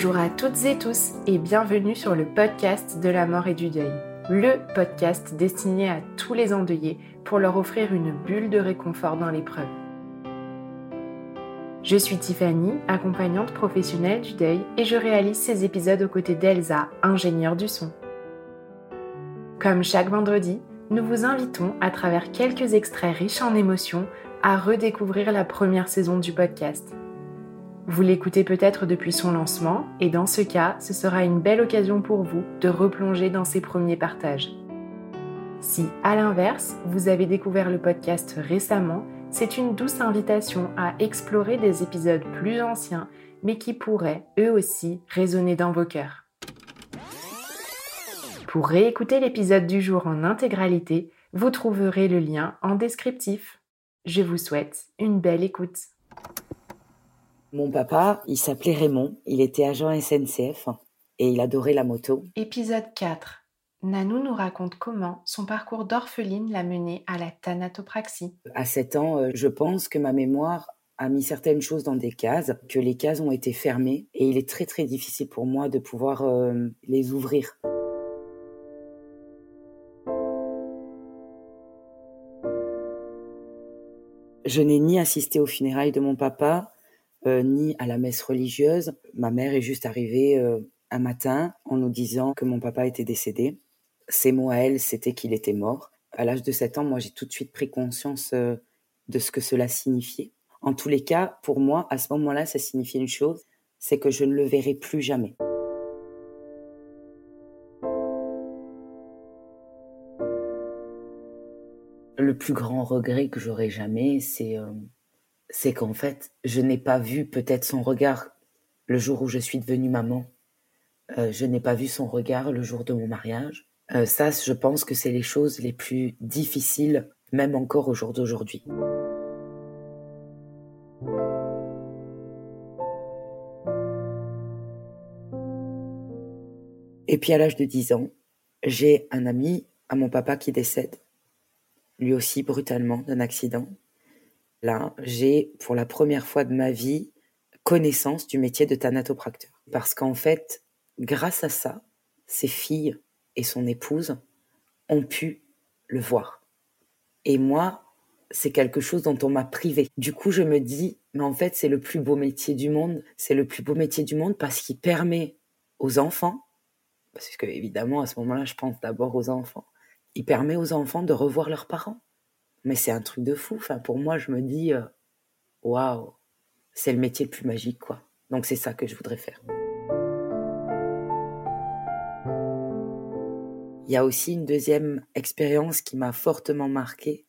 Bonjour à toutes et tous et bienvenue sur le podcast de la mort et du deuil, le podcast destiné à tous les endeuillés pour leur offrir une bulle de réconfort dans l'épreuve. Je suis Tiffany, accompagnante professionnelle du deuil et je réalise ces épisodes aux côtés d'Elsa, ingénieure du son. Comme chaque vendredi, nous vous invitons à travers quelques extraits riches en émotions à redécouvrir la première saison du podcast. Vous l'écoutez peut-être depuis son lancement et dans ce cas, ce sera une belle occasion pour vous de replonger dans ses premiers partages. Si, à l'inverse, vous avez découvert le podcast récemment, c'est une douce invitation à explorer des épisodes plus anciens, mais qui pourraient, eux aussi, résonner dans vos cœurs. Pour réécouter l'épisode du jour en intégralité, vous trouverez le lien en descriptif. Je vous souhaite une belle écoute. Mon papa, il s'appelait Raymond, il était agent SNCF et il adorait la moto. Épisode 4. Nanou nous raconte comment son parcours d'orpheline l'a mené à la thanatopraxie. À 7 ans, euh, je pense que ma mémoire a mis certaines choses dans des cases, que les cases ont été fermées et il est très très difficile pour moi de pouvoir euh, les ouvrir. Je n'ai ni assisté aux funérailles de mon papa, ni à la messe religieuse. Ma mère est juste arrivée euh, un matin en nous disant que mon papa était décédé. Ses mots à elle, c'était qu'il était mort. À l'âge de 7 ans, moi, j'ai tout de suite pris conscience euh, de ce que cela signifiait. En tous les cas, pour moi, à ce moment-là, ça signifiait une chose, c'est que je ne le verrai plus jamais. Le plus grand regret que j'aurai jamais, c'est c'est qu'en fait, je n'ai pas vu peut-être son regard le jour où je suis devenue maman. Euh, je n'ai pas vu son regard le jour de mon mariage. Euh, ça, je pense que c'est les choses les plus difficiles, même encore au jour d'aujourd'hui. Et puis à l'âge de 10 ans, j'ai un ami à mon papa qui décède, lui aussi brutalement d'un accident. Là, j'ai pour la première fois de ma vie connaissance du métier de thanatopracteur. Parce qu'en fait, grâce à ça, ses filles et son épouse ont pu le voir. Et moi, c'est quelque chose dont on m'a privé. Du coup, je me dis, mais en fait, c'est le plus beau métier du monde. C'est le plus beau métier du monde parce qu'il permet aux enfants, parce que évidemment, à ce moment-là, je pense d'abord aux enfants, il permet aux enfants de revoir leurs parents. Mais c'est un truc de fou. Enfin, pour moi, je me dis, euh, waouh, c'est le métier le plus magique, quoi. Donc c'est ça que je voudrais faire. Il y a aussi une deuxième expérience qui m'a fortement marquée.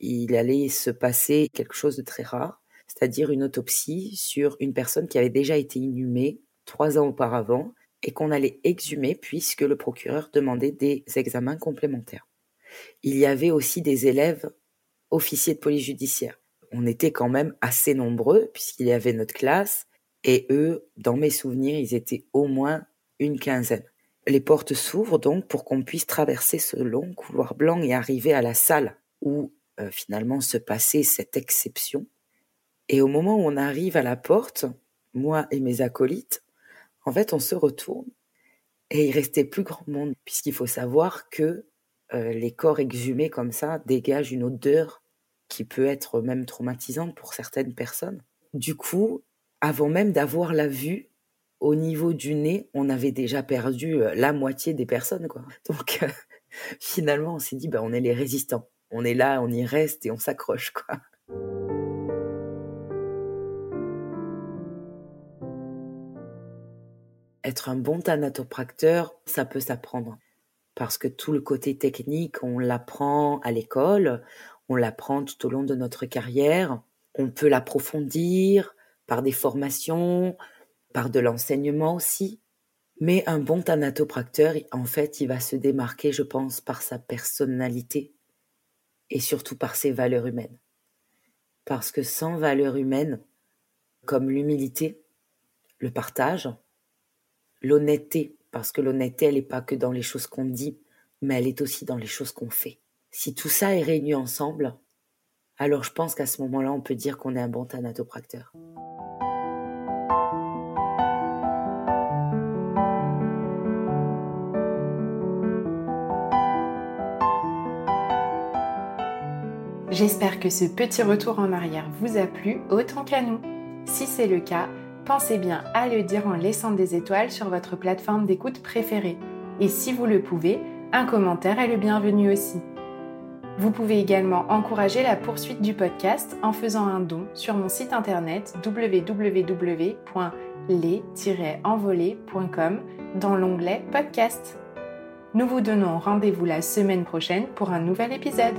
Il allait se passer quelque chose de très rare, c'est-à-dire une autopsie sur une personne qui avait déjà été inhumée trois ans auparavant et qu'on allait exhumer puisque le procureur demandait des examens complémentaires. Il y avait aussi des élèves officiers de police judiciaire. On était quand même assez nombreux puisqu'il y avait notre classe et eux, dans mes souvenirs, ils étaient au moins une quinzaine. Les portes s'ouvrent donc pour qu'on puisse traverser ce long couloir blanc et arriver à la salle où euh, finalement se passait cette exception. Et au moment où on arrive à la porte, moi et mes acolytes, en fait, on se retourne et il restait plus grand monde puisqu'il faut savoir que euh, les corps exhumés comme ça dégagent une odeur qui peut être même traumatisante pour certaines personnes. Du coup, avant même d'avoir la vue, au niveau du nez, on avait déjà perdu euh, la moitié des personnes, quoi. Donc, euh, finalement, on s'est dit, bah, on est les résistants. On est là, on y reste et on s'accroche, quoi. Être un bon thanatopracteur, ça peut s'apprendre. Parce que tout le côté technique, on l'apprend à l'école, on l'apprend tout au long de notre carrière. On peut l'approfondir par des formations, par de l'enseignement aussi. Mais un bon thanatopracteur, en fait, il va se démarquer, je pense, par sa personnalité et surtout par ses valeurs humaines. Parce que sans valeurs humaines, comme l'humilité, le partage, l'honnêteté, parce que l'honnêteté, elle n'est pas que dans les choses qu'on dit, mais elle est aussi dans les choses qu'on fait. Si tout ça est réuni ensemble, alors je pense qu'à ce moment-là, on peut dire qu'on est un bon thanatopracteur. J'espère que ce petit retour en arrière vous a plu autant qu'à nous. Si c'est le cas, pensez bien à le dire en laissant des étoiles sur votre plateforme d'écoute préférée. Et si vous le pouvez, un commentaire est le bienvenu aussi. Vous pouvez également encourager la poursuite du podcast en faisant un don sur mon site internet www.les-envolés.com dans l'onglet podcast. Nous vous donnons rendez-vous la semaine prochaine pour un nouvel épisode.